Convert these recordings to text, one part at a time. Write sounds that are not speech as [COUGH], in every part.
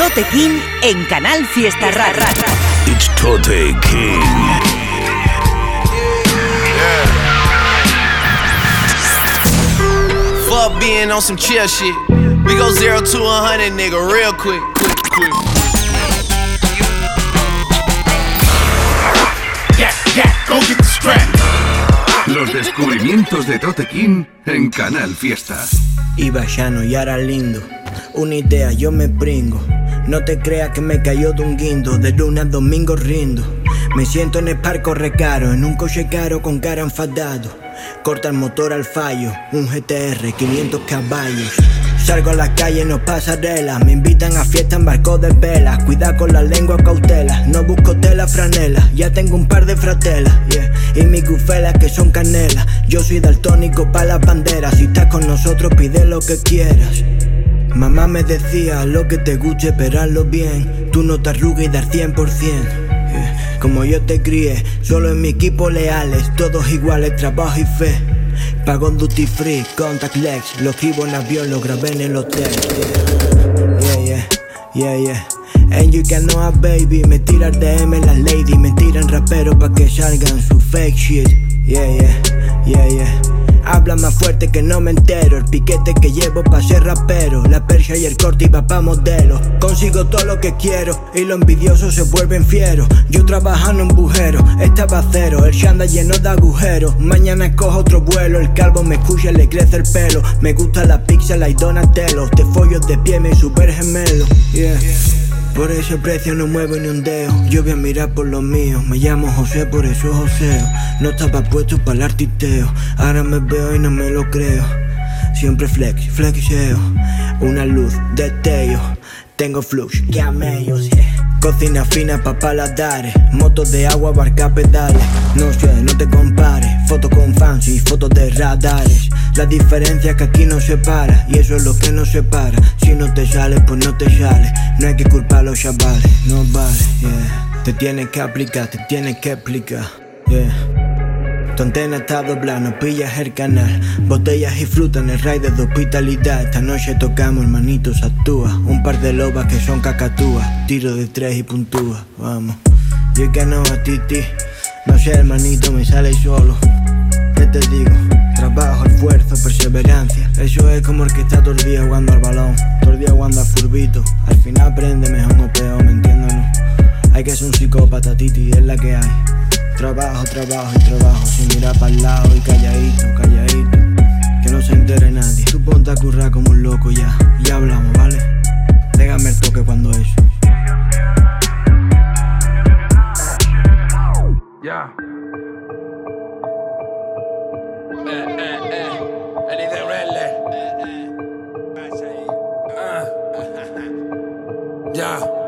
Tote King en Canal Fiesta Rara. It's Tote King. Fuck being on some chill shit. We go zero to a hundred, nigga, real quick, quick, quick. Yeah, yeah, go get the strap. Los descubrimientos de Tote King en Canal Fiesta. Iba llano y ahora lindo. Una idea, yo me pringo. No te creas que me cayó de un guindo. De lunes a domingo rindo. Me siento en el parco recaro. En un coche caro con cara enfadado. Corta el motor al fallo. Un GTR, 500 caballos. Salgo a la calle, no pasarela. Me invitan a fiesta en barco de vela. Cuida con la lengua, cautela. No busco tela, franela. Ya tengo un par de fratelas. Y mis gufelas que son canela. Yo soy daltónico pa' las banderas. Si estás con nosotros, pide lo que quieras. Mamá me decía, lo que te guste, esperarlo bien. Tú no te arrugues y dar 100%. Yeah. Como yo te crié, solo en mi equipo leales, todos iguales, trabajo y fe. Pago en duty free, contact legs, lo escribo en avión, lo grabé en el hotel. Yeah, yeah, yeah, yeah. And you can know a baby, me tiran DM las lady, me tiran rapero pa' que salgan su fake shit. Yeah, yeah, yeah, yeah. Habla más fuerte que no me entero. El piquete que llevo pa' ser rapero. La persia y el corte iba pa' modelo. Consigo todo lo que quiero y los envidiosos se vuelven fieros. Yo trabajando en bujero, estaba cero. El shanda lleno de agujeros. Mañana cojo otro vuelo. El calvo me escucha y le crece el pelo. Me gusta la pizza, y Donatello. Te follo de pie, mi super gemelo. Yeah. Por ese precio no muevo ni un dedo. Yo voy a mirar por los míos. Me llamo José, por eso Joseo. No estaba puesto para el artisteo. Ahora me veo y no me lo creo. Siempre flex, flexeo. Una luz, destello. Tengo flux, camellos, yeah. Cocina fina pa' paladares. Motos de agua, barca pedales. No sé, no te compares. Fotos con fans y fotos de radares. La diferencia es que aquí no se para. Y eso es lo que nos separa. Si no te sale, pues no te sale. No hay que culpar a los chavales. No vale, yeah. Te tienes que aplicar, te tienes que explicar. Yeah. Tu antena está doblada, no pillas el canal. Botellas y fruta en el raid de hospitalidad. Esta noche tocamos, hermanitos, actúa. Un par de lobas que son cacatúas. Tiro de tres y puntúa, vamos. Yo que no a Titi. No sé, hermanito, me sale solo. ¿Qué te digo? Trabajo, esfuerzo, perseverancia. Eso es como el que está todo el día jugando al balón. Todo el día jugando al furbito. Al final aprende mejor o peor, ¿me entiendes? No? Hay que ser un psicópata, Titi, es la que hay. Trabajo, trabajo y trabajo, sin mirar para el lado y calladito, calladito. Que no se entere nadie. Tú ponte a currar como un loco ya. Ya hablamos, ¿vale? Déjame el toque cuando eso. Ya. Eh, eh, eh. De Relle. Ah. Ya.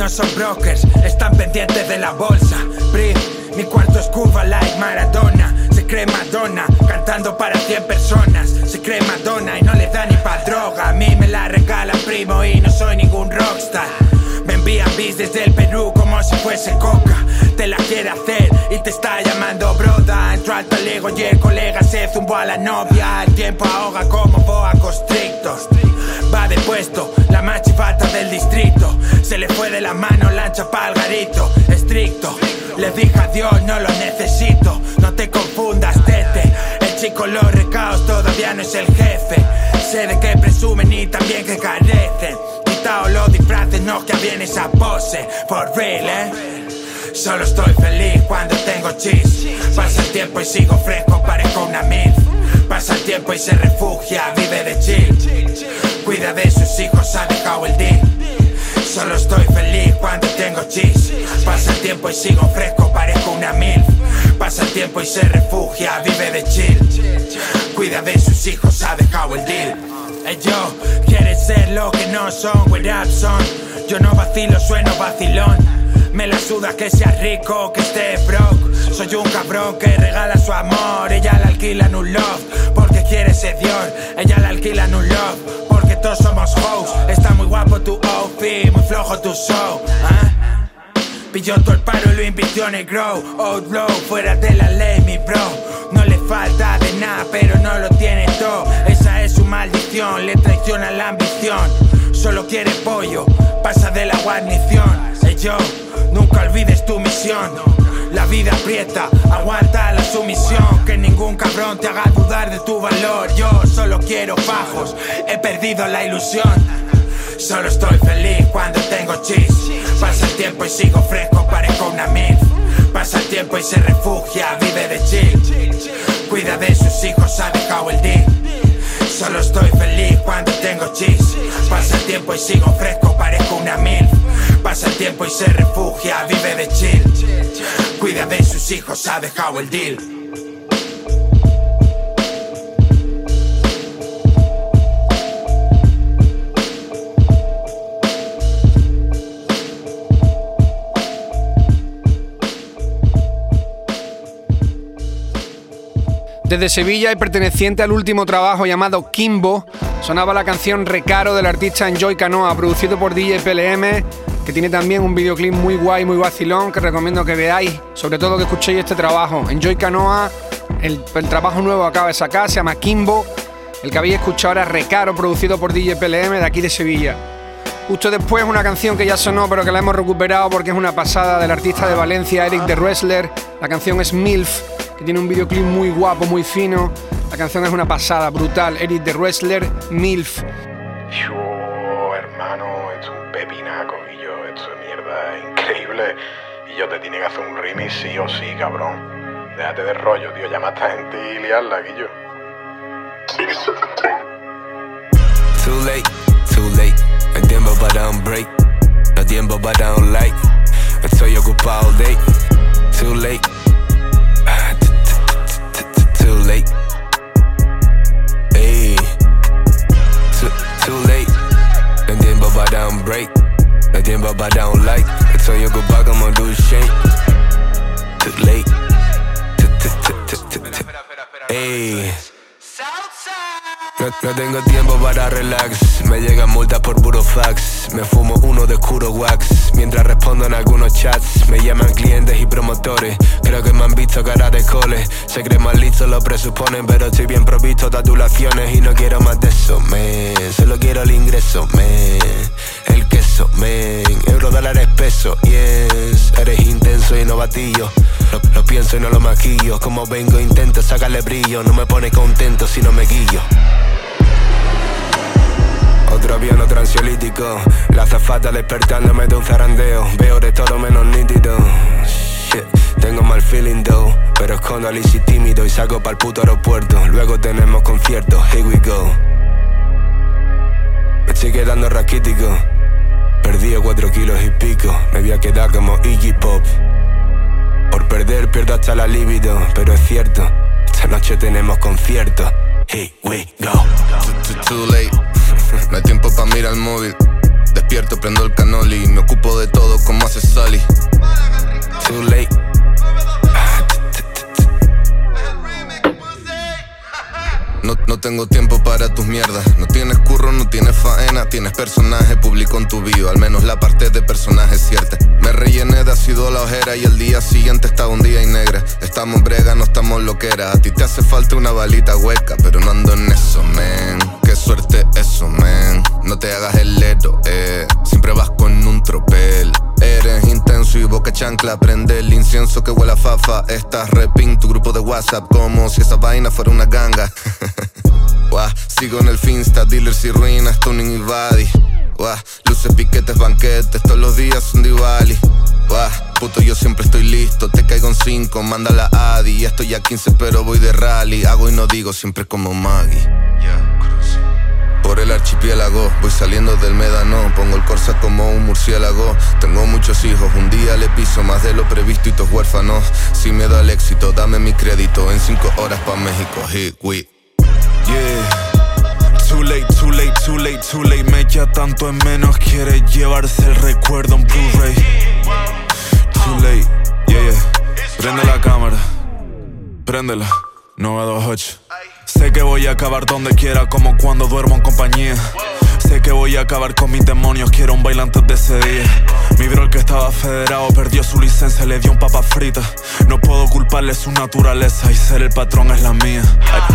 No son brokers, están pendientes de la bolsa. Prim, mi cuarto es Cuba like Maradona. Se cree Madonna, cantando para 100 personas. Se cree Madonna y no le da ni pa' droga. A mí me la regala primo y no soy ningún rockstar. Me envían bis desde el Perú como si fuese coca. Te la quiere hacer y te está llamando broda. Entro al talego y el colega se zumbó a la novia. El tiempo ahoga como boa constrictor. Va de puesto, la machivata del distrito. Se le fue de la mano, lancha pa'l garito. Estricto, le dije adiós, no lo necesito. No te confundas, tete. El chico los recaos todavía no es el jefe. Sé de qué presumen y también que carecen. Quitao los no que viene esa pose. For real, eh. Solo estoy feliz cuando tengo chis. Pasa el tiempo y sigo fresco, parezco una mil. Pasa el tiempo y se refugia, vive de chill. Cuida de sus hijos, ha dejado el deal. Solo estoy feliz cuando tengo chis. Pasa el tiempo y sigo fresco, parezco una mil. Pasa el tiempo y se refugia, vive de chill. Cuida de sus hijos, ha dejado el deal. Ey yo, quieres ser lo que no son, what up son. Yo no vacilo, sueno vacilón. Me la suda que sea rico que esté broke. Soy un cabrón que regala su amor. Ella la alquila en un love porque quiere ser Dior. Ella la alquila en un love porque todos somos hoes. Está muy guapo tu outfit, muy flojo tu show. ¿ah? Pilló todo el paro y lo invirtió en el grow. Outlaw, fuera de la ley, mi bro. No le falta de nada, pero no lo tiene todo. Esa es su maldición, le traiciona la ambición. solo quiere pollo, pasa de la guarnición. Hey yo, nunca olvides tu misión. La vida aprieta, aguanta la sumisión. Que ningún cabrón te haga dudar de tu valor. Yo solo quiero bajos, he perdido la ilusión. Solo estoy feliz cuando tengo chis. Pasa el tiempo y sigo fresco, parezco una mil. Pasa el tiempo y se refugia, vive de chill. Cuida de sus hijos, ha dejado el deal. Solo estoy feliz cuando tengo chis. Pasa el tiempo y sigo fresco, parezco una mil. Pasa el tiempo y se refugia, vive de chill. Cuida de sus hijos, ha dejado el deal. Desde Sevilla y perteneciente al último trabajo llamado Kimbo, sonaba la canción Recaro del artista Enjoy Canoa, producido por DJ PLM, que tiene también un videoclip muy guay, muy vacilón, que recomiendo que veáis, sobre todo que escuchéis este trabajo. Enjoy Canoa, el, trabajo nuevo acaba de sacar, se llama Kimbo, el que habéis escuchado era Recaro, producido por DJ PLM de aquí de Sevilla. Justo después una canción que ya sonó pero que la hemos recuperado porque es una pasada del artista de Valencia, Eric de Wrestler. La canción es MILF que tiene un videoclip muy guapo, muy fino. La canción es una pasada, brutal. Eric the Wrestler, MILF. Yo, hermano, es un pepinaco, y yo, esto es mierda increíble. Y yo te tiene que hacer un remix sí o sí, cabrón. Déjate de rollo, tío. Llama a esta gente y liarla, Guillo. Too late, too late. No tiempo para un break. No tiempo para un like. Estoy ocupado all day. Too late. Oscuro wax, mientras respondo en algunos chats. Me llaman clientes y promotores, creo que me han visto cara de cole. Se creen más listos, lo presuponen, pero estoy bien provisto de adulaciones y no quiero más de eso, me. Solo quiero el ingreso, me. El queso, men. Euro, dólares, peso, yes. Eres intenso y no batillo. Lo, lo pienso y no lo maquillo. Como vengo, intento sacarle brillo. No me pone contento si no me guillo. Otro avión, otro ansiolítico. La zafata despertándome de un zarandeo. Veo de todo menos nítido. Shit, tengo mal feeling though. Pero escondo al easy tímido y salgo para el puto aeropuerto. Luego tenemos conciertos, here we go. Me estoy quedando raquítico. Perdido cuatro kilos y pico. Me voy a quedar como Iggy Pop. Por perder pierdo hasta la libido. Pero es cierto, esta noche tenemos concierto. Here we go. Too late. No hay tiempo para mirar el móvil. Despierto, prendo el canoli. Me ocupo de todo como hace Sally. Too late. No, no tengo tiempo para tus mierdas. No tienes curro, no tienes faena. Tienes personaje público en tu bio. Al menos la parte de personaje es cierta. Me rellené de ácido la ojera y el día siguiente estaba un día y negra. Estamos brega, no estamos loquera. A ti te hace falta una balita hueca, pero no ando en eso, man. Qué suerte eso, man. No te hagas el leto, eh. Siempre vas con un tropel. Eres intenso y boca chancla. Prende el incienso que huele a fafa. Estás repin tu grupo de WhatsApp como si esa vaina fuera una ganga. [LAUGHS] Sigo en el Finsta, dealers y ruinas, tuning y body. Guau, luces, piquetes, banquetes, todos los días son Diwali. Puto, yo siempre estoy listo. Te caigo en 5, manda la Adi. Estoy a 15, pero voy de rally. Hago y no digo, siempre como Maggie. Archipiélago, voy saliendo del médano. Pongo el corsa como un murciélago. Tengo muchos hijos, un día le piso más de lo previsto y todos huérfanos. Si me da el éxito, dame mi crédito. En 5 horas pa' México, hit, we. Yeah. Too late, too late, too late, too late. Me echa tanto en menos, quiere llevarse el recuerdo en Blu-ray. Too late, yeah, yeah. Prende la cámara, préndela, 928. Sé que voy a acabar donde quiera, como cuando duermo en compañía. Sé que voy a acabar con mis demonios, quiero un bailante de ese día. Mi bro el que estaba federado perdió su licencia, le dio un papa frita. No puedo culparle su naturaleza y ser el patrón es la mía.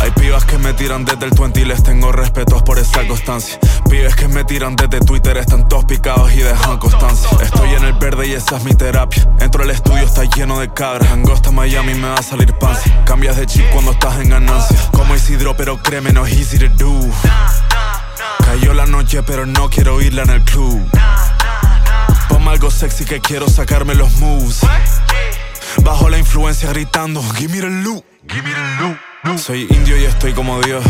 Hay, pibas que me tiran desde el 20 y les tengo respeto por esa constancia. Pibes que me tiran desde Twitter están todos picados y dejan constancia. Estoy en el verde y esa es mi terapia. Entro al estudio, está lleno de cabras. Angosta Miami me va a salir pancia. Cambias de chip cuando estás en ganancia. Como Isidro, pero créeme, no easy to do. Cayó la noche, pero no quiero irla en el club. Ponme algo sexy que quiero sacarme los moves. Bajo la influencia gritando, give me the loot, give me the loot. Soy indio y estoy como Dios.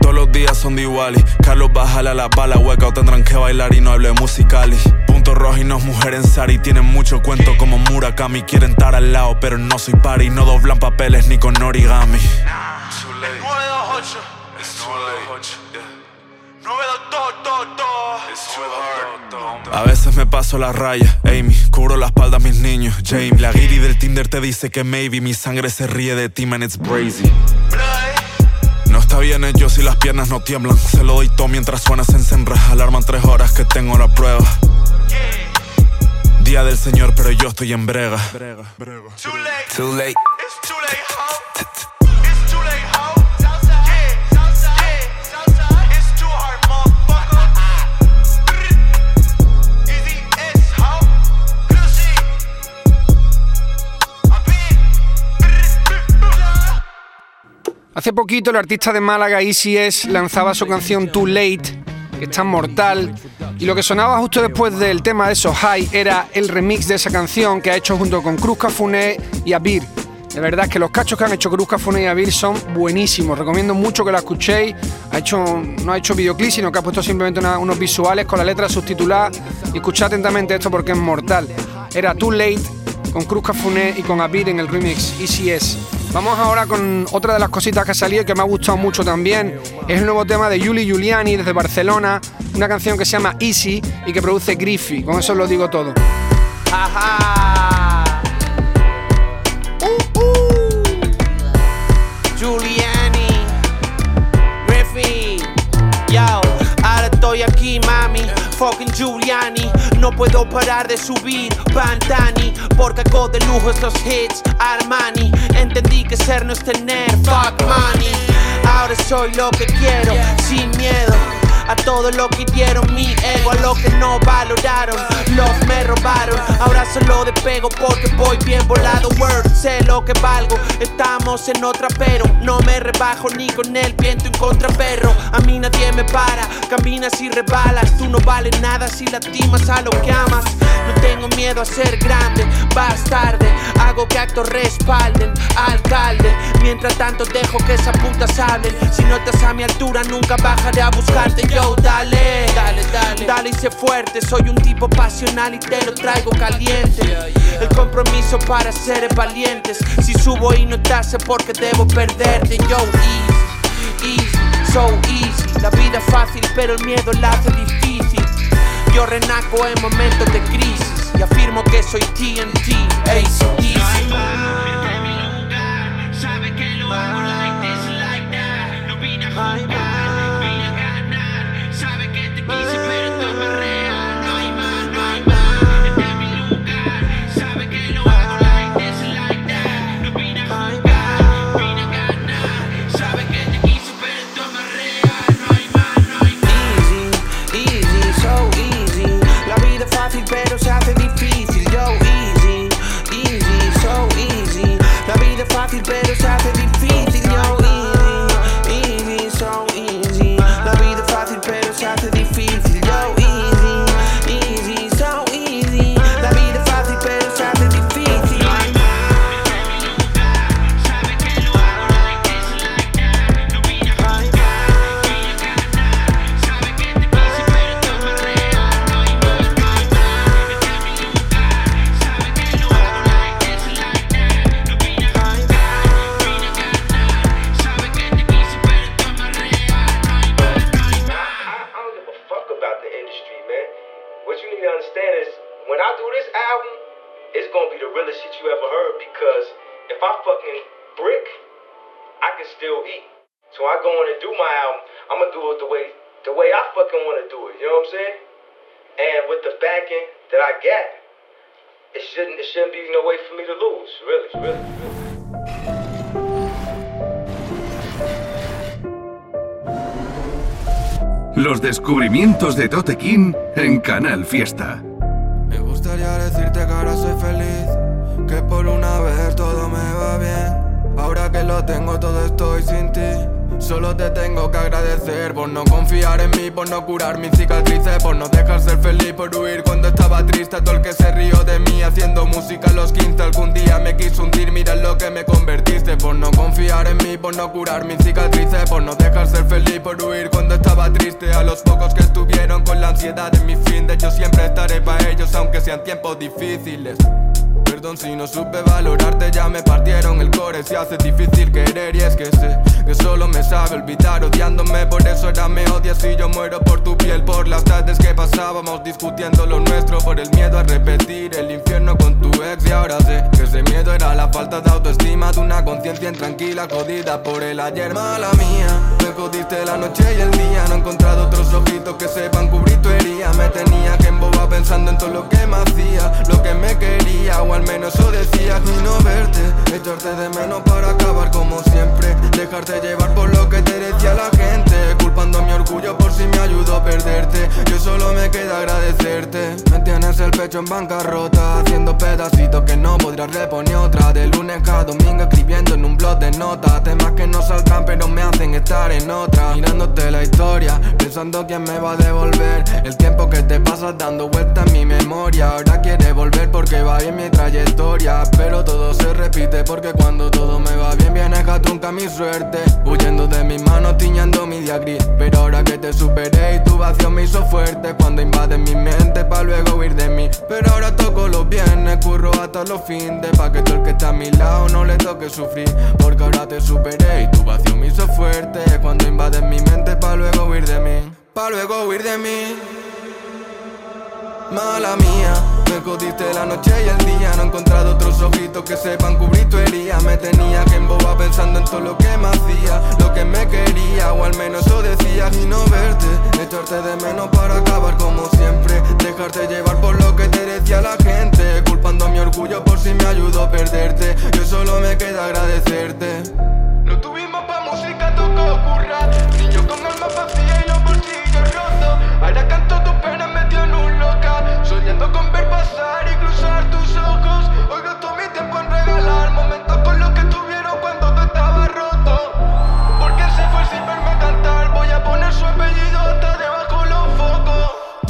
Todos los días son de iguales. Carlos, bájale a la bala hueca o tendrán que bailar y no hable musicales. Punto rojo y no es mujer en Sari. Tienen mucho cuento como Murakami. Quieren estar al lado, pero no soy pari. No doblan papeles ni con origami. A veces me paso la raya, Amy, cubro la espalda a mis niños, James. La guiri del Tinder te dice que maybe mi sangre se ríe de ti, man, it's crazy. No está bien ellos si las piernas no tiemblan. Se lo doy todo mientras suena senra. Alarman tres horas que tengo la prueba. Día del Señor, pero yo estoy en brega. Too late. Hace poquito el artista de Málaga Easy S lanzaba su canción Too Late, que es tan mortal, y lo que sonaba justo después del tema de So High era el remix de esa canción que ha hecho junto con Cruz Cafuné y Abir. De verdad que los cachos que han hecho Cruz Cafuné y Abir son buenísimos. Recomiendo mucho que la escuchéis. Ha hecho, no ha hecho videoclip, sino que ha puesto simplemente unos visuales con la letra subtitulada. Y escuchad atentamente esto porque es mortal. Era Too Late con Cruz Cafuné y con Abir en el remix ECS. Vamos ahora con otra de las cositas que ha salido y que me ha gustado mucho también. Es el nuevo tema de Yuli Giuliani desde Barcelona, una canción que se llama Easy y que produce Griffy. Con eso lo digo todo. Puedo parar de subir Pantani, porque hago de lujo estos hits Armani. Entendí que ser no es tener fuck money. Ahora soy lo que quiero, sin miedo a todo lo que dieron mi ego, a lo que no valoraron, los me robaron. Ahora solo despego porque voy bien volado. Word, sé lo que valgo. Estamos en otra, pero no me rebajo ni con el viento en contra, perro. A mí nadie me para, caminas y rebalas. Tú no vales nada si lastimas a lo que amas. No tengo miedo a ser grande, vas tarde. Hago que actos respalden, alcalde. Mientras tanto dejo que esas putas hablen. Si no estás a mi altura, nunca bajaré a buscarte yo, dale, dale, dale, dale y sé fuerte. Soy un tipo pasional y te lo traigo caliente. El compromiso para seres valientes. Si subo y no te hace porque debo perderte. Yo, easy, easy, so easy. La vida es fácil, pero el miedo la hace difícil. Yo renaco en momentos de crisis y afirmo que soy TNT, easy, easy. Sabe que lo album, I'm fucking want to do it. You know what I'm saying? And with the backing that I got, it shouldn't it shouldn't be no way for me to lose. Really, really. really. Los descubrimientos de Tote King en Canal Fiesta. Me gustaría decirte que ahora soy feliz, que por una vez todo me va bien. Ahora que lo tengo todo estoy sin ti. Solo te tengo que agradecer por no confiar en mí, por no curar mis cicatrices, por no dejar ser feliz, por huir cuando estaba triste. Todo el que se rió de mí haciendo música a los 15 algún día me quiso hundir. Mira lo que me convertiste, por no confiar en mí, por no curar mis cicatrices, por no dejar ser feliz, por huir cuando estaba triste. A los pocos que estuvieron con la ansiedad en mi fin, de yo siempre estaré para ellos, aunque sean tiempos difíciles. Perdón si no supe valorarte, ya me partieron el core. Se hace difícil querer y es que sé que solo me sabe olvidar odiándome. Por eso ahora me odias y yo muero por tu piel. Por las tardes que pasábamos discutiendo lo nuestro. Por el miedo a repetir el infierno con tu ex. Y ahora sé que ese miedo era la falta de autoestima de una conciencia intranquila, jodida por el ayer. Mala mía, me jodiste la noche y el día. No he encontrado otros ojitos que sepan cubrir tu herida. Me tenía que embobar pensando en todo lo que me hacía, lo que me quería, o al menos eso decía. Y no verte, echarte de menos para acabar como siempre. Dejarte llevar por lo que te decía la gente, culpando a mi orgullo por si me ayudó a perderte. Yo solo me queda agradecerte. El pecho en bancarrota, haciendo pedacitos que no podrás reponer otra. De lunes a domingo escribiendo en un blog de notas, temas que no saltan pero me hacen estar en otra. Mirándote la historia, pensando quién me va a devolver el tiempo que te pasas dando vueltas en mi memoria. Ahora quiere volver porque va bien mi trayectoria, pero todo se repite porque cuando todo me va bien viene a mi suerte. Huyendo de mis manos, tiñendo mi día gris. Pero te superé y tu vacío me hizo fuerte, cuando invades mi mente pa' luego huir de mí. Pero ahora toco los viernes, curro hasta los fines, pa' que todo el que está a mi lado no le toque sufrir. Porque ahora te superé y tu vacío me hizo fuerte, cuando invades mi mente pa' luego huir de mí. Pa' luego huir de mí. Mala mía, me jodiste la noche y el día No he encontrado otros ojitos que sepan cubrir tu herida. Me tenía que embobar pensando en todo lo que me hacía Lo que me quería, o al menos eso decía. Y no verte, echarte de menos para acabar como siempre Dejarte llevar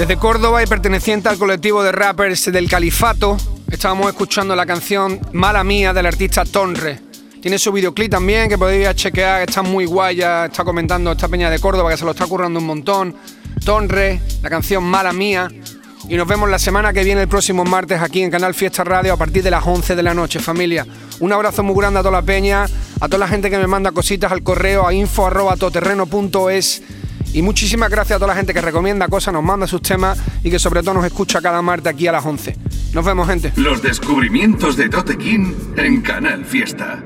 Desde Córdoba y perteneciente al colectivo de rappers del Califato, estábamos escuchando la canción Mala Mía del artista Tonre. Tiene su videoclip también que podéis chequear, que está muy guay, ya está comentando esta peña de Córdoba que se lo está currando un montón. Tonre, la canción Mala Mía. Y nos vemos la semana que viene, el próximo martes, aquí en Canal Fiesta Radio, a partir de las 11 de la noche, familia. Un abrazo muy grande a toda la peña, a toda la gente que me manda cositas al correo, a info.toterreno.es. Y muchísimas gracias a toda la gente que recomienda cosas, nos manda sus temas y que sobre todo nos escucha cada martes aquí a las 11. Nos vemos, gente. Los descubrimientos de Tote King en Canal Fiesta.